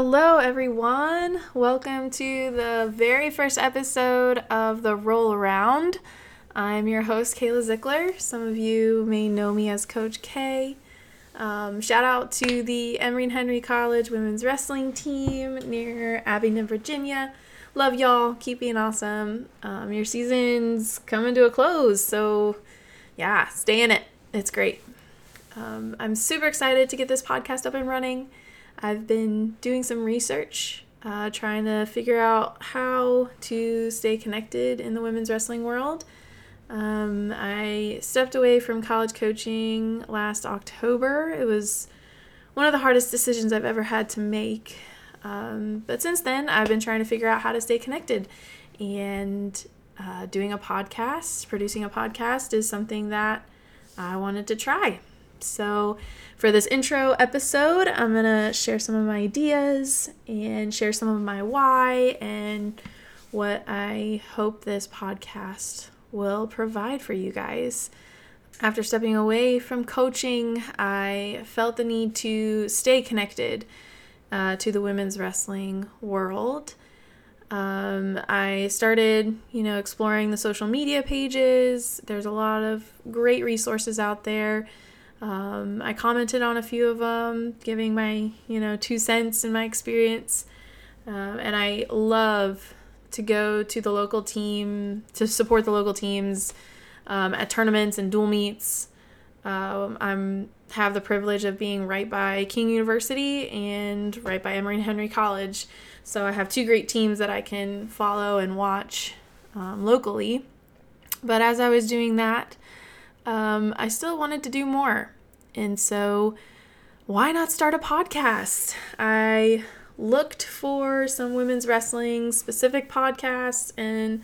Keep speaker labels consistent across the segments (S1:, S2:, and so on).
S1: Hello, everyone. Welcome to the very first episode of the Roll Around. I'm your host, Kayla Zickler. Some of you may know me as Coach K. Um, shout out to the Emory and Henry College women's wrestling team near Abingdon, Virginia. Love y'all. Keep being awesome. Um, your season's coming to a close, so yeah, stay in it. It's great. Um, I'm super excited to get this podcast up and running. I've been doing some research, uh, trying to figure out how to stay connected in the women's wrestling world. Um, I stepped away from college coaching last October. It was one of the hardest decisions I've ever had to make. Um, but since then, I've been trying to figure out how to stay connected. And uh, doing a podcast, producing a podcast, is something that I wanted to try. So, for this intro episode, I'm going to share some of my ideas and share some of my why and what I hope this podcast will provide for you guys. After stepping away from coaching, I felt the need to stay connected uh, to the women's wrestling world. Um, I started, you know, exploring the social media pages. There's a lot of great resources out there. Um, I commented on a few of them, giving my, you know, two cents in my experience. Um, and I love to go to the local team to support the local teams um, at tournaments and dual meets. Um, I'm have the privilege of being right by King University and right by Emory and Henry College, so I have two great teams that I can follow and watch um, locally. But as I was doing that, um, I still wanted to do more, and so why not start a podcast? I looked for some women's wrestling specific podcasts and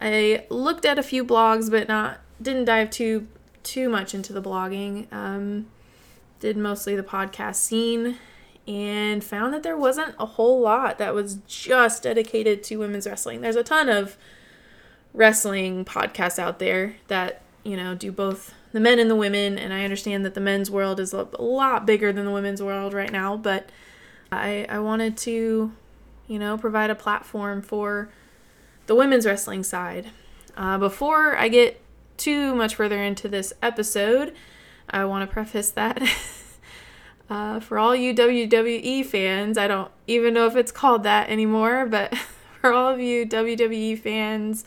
S1: I looked at a few blogs but not didn't dive too too much into the blogging. Um, did mostly the podcast scene and found that there wasn't a whole lot that was just dedicated to women's wrestling. There's a ton of wrestling podcasts out there that, you know, do both the men and the women and I understand that the men's world is a lot bigger than the women's world right now, but I, I wanted to, you know, provide a platform for the women's wrestling side. Uh, before I get too much further into this episode, I want to preface that uh, for all you WWE fans, I don't even know if it's called that anymore, but for all of you WWE fans,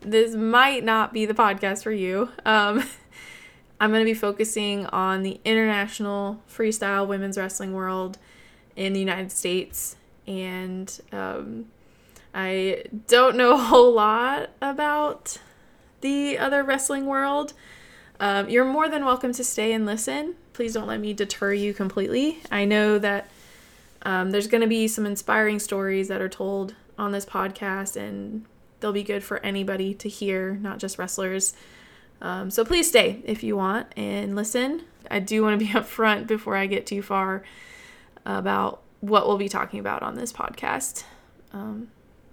S1: this might not be the podcast for you. Um, I'm going to be focusing on the international freestyle women's wrestling world in the United States, and um, I don't know a whole lot about the other wrestling world. Um, you're more than welcome to stay and listen. Please don't let me deter you completely. I know that um, there's going to be some inspiring stories that are told on this podcast, and they'll be good for anybody to hear, not just wrestlers. Um, so please stay if you want and listen. I do want to be upfront before I get too far about what we'll be talking about on this podcast. Um,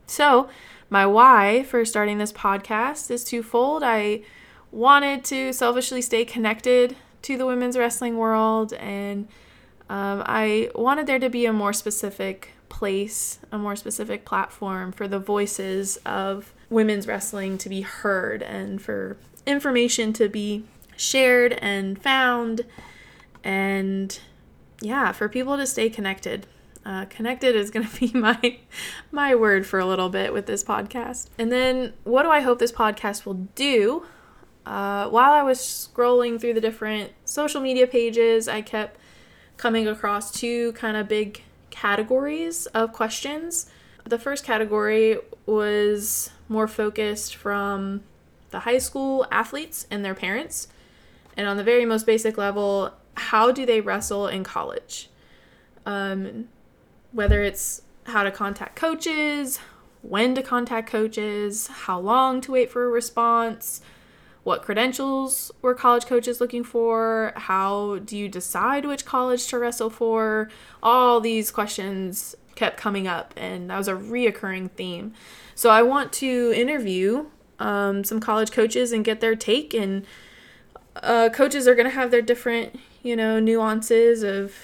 S1: so, my why for starting this podcast is twofold. I wanted to selfishly stay connected to the women's wrestling world, and um, I wanted there to be a more specific place, a more specific platform for the voices of women's wrestling to be heard and for information to be shared and found and yeah, for people to stay connected. Uh, connected is going to be my my word for a little bit with this podcast. And then, what do I hope this podcast will do? Uh, while I was scrolling through the different social media pages, I kept coming across two kind of big categories of questions. The first category was more focused from the high school athletes and their parents. And on the very most basic level, how do they wrestle in college? Um, whether it's how to contact coaches, when to contact coaches, how long to wait for a response, what credentials were college coaches looking for, how do you decide which college to wrestle for? All these questions kept coming up, and that was a reoccurring theme. So I want to interview um, some college coaches and get their take and uh, coaches are going to have their different, you know, nuances of,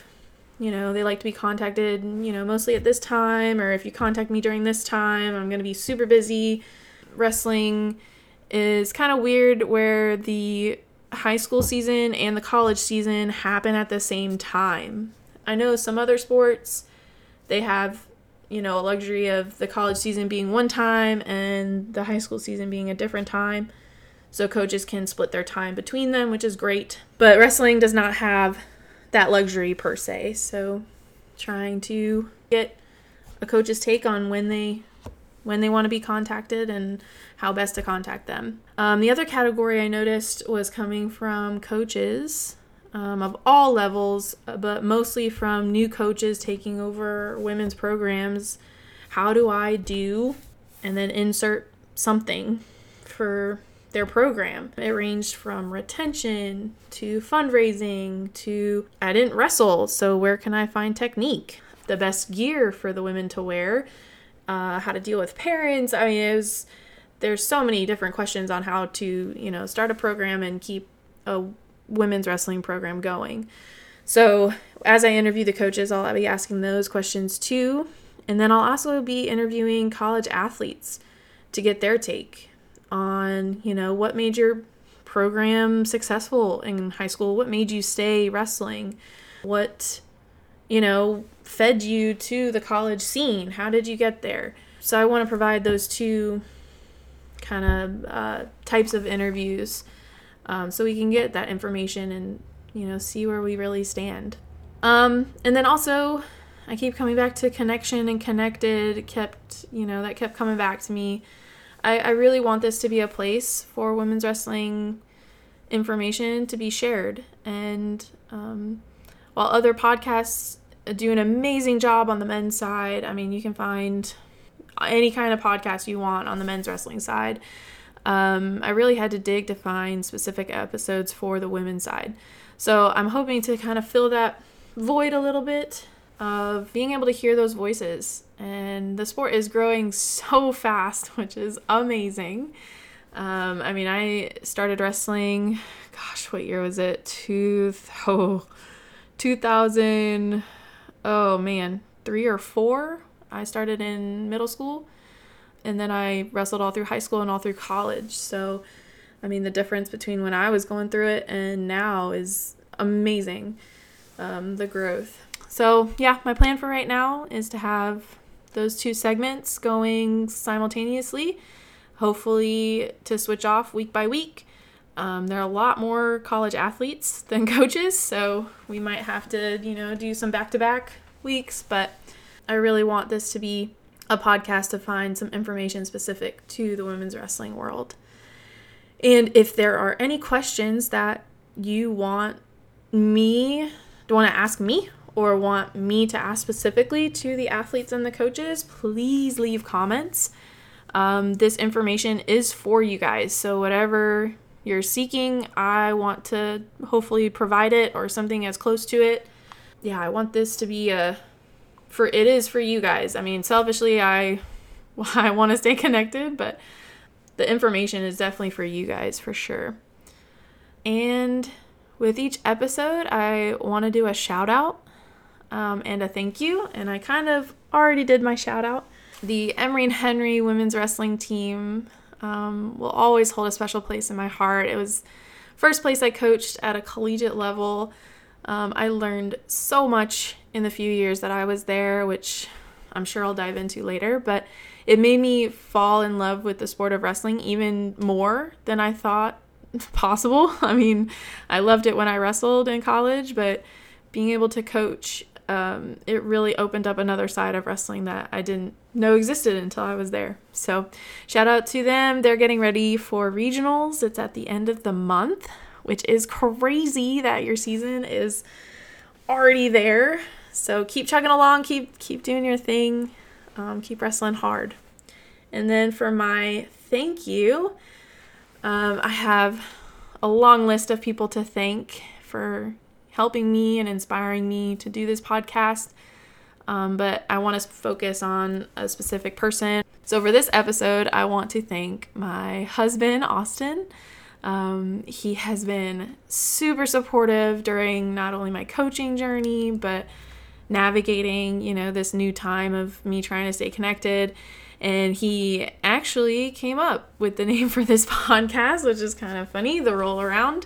S1: you know, they like to be contacted, you know, mostly at this time, or if you contact me during this time, I'm going to be super busy. Wrestling is kind of weird where the high school season and the college season happen at the same time. I know some other sports, they have, you know, a luxury of the college season being one time and the high school season being a different time. So coaches can split their time between them, which is great. But wrestling does not have that luxury per se. So trying to get a coach's take on when they when they want to be contacted and how best to contact them. Um, the other category I noticed was coming from coaches um, of all levels, but mostly from new coaches taking over women's programs. How do I do and then insert something for their program. It ranged from retention to fundraising to I didn't wrestle, so where can I find technique? The best gear for the women to wear, uh, how to deal with parents. I mean, it was there's so many different questions on how to you know start a program and keep a women's wrestling program going. So as I interview the coaches, I'll be asking those questions too, and then I'll also be interviewing college athletes to get their take on, you know, what made your program successful in high school? What made you stay wrestling? What, you know, fed you to the college scene? How did you get there? So I want to provide those two kind of uh, types of interviews um, so we can get that information and, you know, see where we really stand. Um, and then also, I keep coming back to connection and connected, kept, you know, that kept coming back to me I, I really want this to be a place for women's wrestling information to be shared. And um, while other podcasts do an amazing job on the men's side, I mean, you can find any kind of podcast you want on the men's wrestling side. Um, I really had to dig to find specific episodes for the women's side. So I'm hoping to kind of fill that void a little bit of being able to hear those voices. And the sport is growing so fast, which is amazing. Um, I mean, I started wrestling, gosh, what year was it? Two, oh, 2000, oh man, three or four. I started in middle school and then I wrestled all through high school and all through college. So, I mean, the difference between when I was going through it and now is amazing. Um, the growth. So, yeah, my plan for right now is to have those two segments going simultaneously, hopefully, to switch off week by week. Um, there are a lot more college athletes than coaches, so we might have to, you know, do some back to back weeks, but I really want this to be a podcast to find some information specific to the women's wrestling world. And if there are any questions that you want me, do want to ask me or want me to ask specifically to the athletes and the coaches, please leave comments. Um, this information is for you guys. So, whatever you're seeking, I want to hopefully provide it or something as close to it. Yeah, I want this to be a for it is for you guys. I mean, selfishly, I I want to stay connected, but the information is definitely for you guys for sure. And with each episode, I want to do a shout out um, and a thank you. And I kind of already did my shout out. The Emory and Henry women's wrestling team um, will always hold a special place in my heart. It was first place I coached at a collegiate level. Um, I learned so much in the few years that I was there, which I'm sure I'll dive into later, but it made me fall in love with the sport of wrestling even more than I thought possible. I mean, I loved it when I wrestled in college, but being able to coach um, it really opened up another side of wrestling that I didn't know existed until I was there. So, shout out to them. They're getting ready for regionals. It's at the end of the month, which is crazy that your season is already there. So, keep chugging along, keep keep doing your thing, um, keep wrestling hard. And then for my thank you, um, I have a long list of people to thank for helping me and inspiring me to do this podcast. Um, but I want to focus on a specific person. So, for this episode, I want to thank my husband, Austin. Um, he has been super supportive during not only my coaching journey, but navigating, you know, this new time of me trying to stay connected. And he actually came up with the name for this podcast, which is kind of funny the roll around.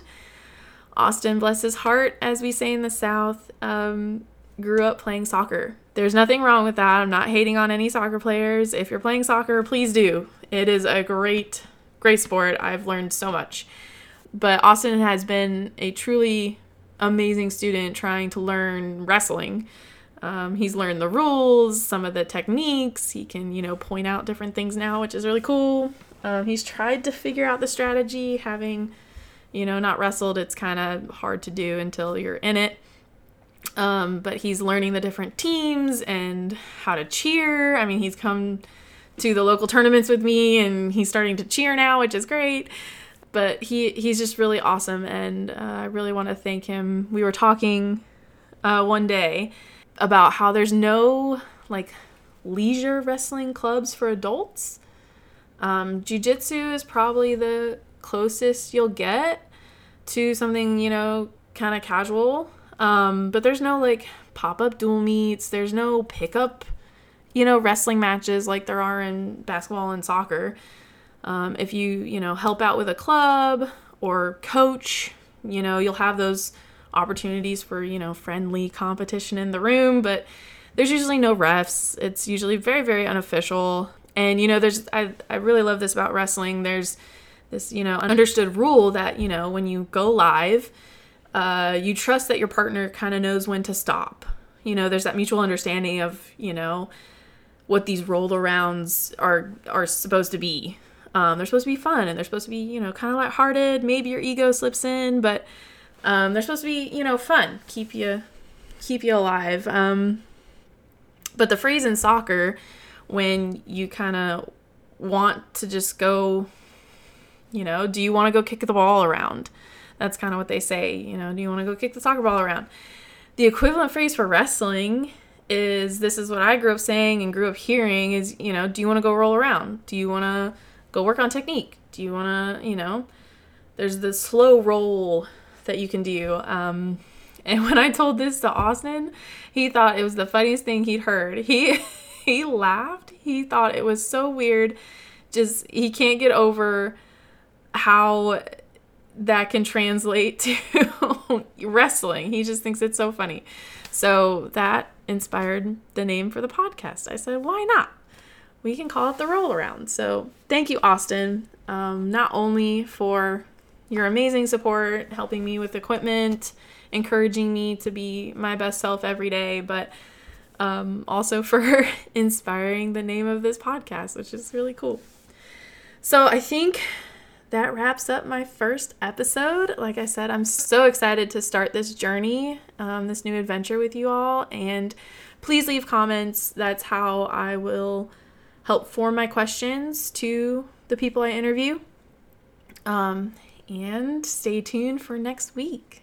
S1: Austin, bless his heart, as we say in the South, um, grew up playing soccer. There's nothing wrong with that. I'm not hating on any soccer players. If you're playing soccer, please do. It is a great, great sport. I've learned so much. But Austin has been a truly amazing student trying to learn wrestling. Um, he's learned the rules, some of the techniques. He can, you know, point out different things now, which is really cool. Um, he's tried to figure out the strategy, having, you know, not wrestled. It's kind of hard to do until you're in it. Um, but he's learning the different teams and how to cheer. I mean, he's come to the local tournaments with me and he's starting to cheer now, which is great. But he he's just really awesome, and uh, I really want to thank him. We were talking uh, one day about how there's no like leisure wrestling clubs for adults. Um, Jiu Jitsu is probably the closest you'll get to something, you know, kind of casual. Um, but there's no like pop up dual meets, there's no pickup, you know, wrestling matches like there are in basketball and soccer. Um, if you, you know, help out with a club or coach, you know, you'll have those opportunities for, you know, friendly competition in the room, but there's usually no refs. It's usually very, very unofficial. And, you know, there's, I, I really love this about wrestling. There's this, you know, understood rule that, you know, when you go live, uh, you trust that your partner kind of knows when to stop. You know, there's that mutual understanding of, you know, what these roll arounds are are supposed to be. Um, they're supposed to be fun and they're supposed to be, you know, kind of lighthearted. Maybe your ego slips in, but um, they're supposed to be, you know, fun, keep you keep you alive. Um, but the phrase in soccer, when you kind of want to just go, you know, do you want to go kick the ball around? That's kind of what they say. You know, do you want to go kick the soccer ball around? The equivalent phrase for wrestling is this is what I grew up saying and grew up hearing is, you know, do you want to go roll around? Do you want to go work on technique? Do you want to, you know, there's the slow roll that you can do. Um, and when I told this to Austin, he thought it was the funniest thing he'd heard. He he laughed. He thought it was so weird. Just he can't get over how that can translate to wrestling. He just thinks it's so funny. So that inspired the name for the podcast. I said, why not? We can call it the roll around. So thank you, Austin, um, not only for your amazing support, helping me with equipment, encouraging me to be my best self every day, but um, also for inspiring the name of this podcast, which is really cool. So I think that wraps up my first episode. Like I said, I'm so excited to start this journey, um, this new adventure with you all. And please leave comments. That's how I will help form my questions to the people I interview. Um, and stay tuned for next week.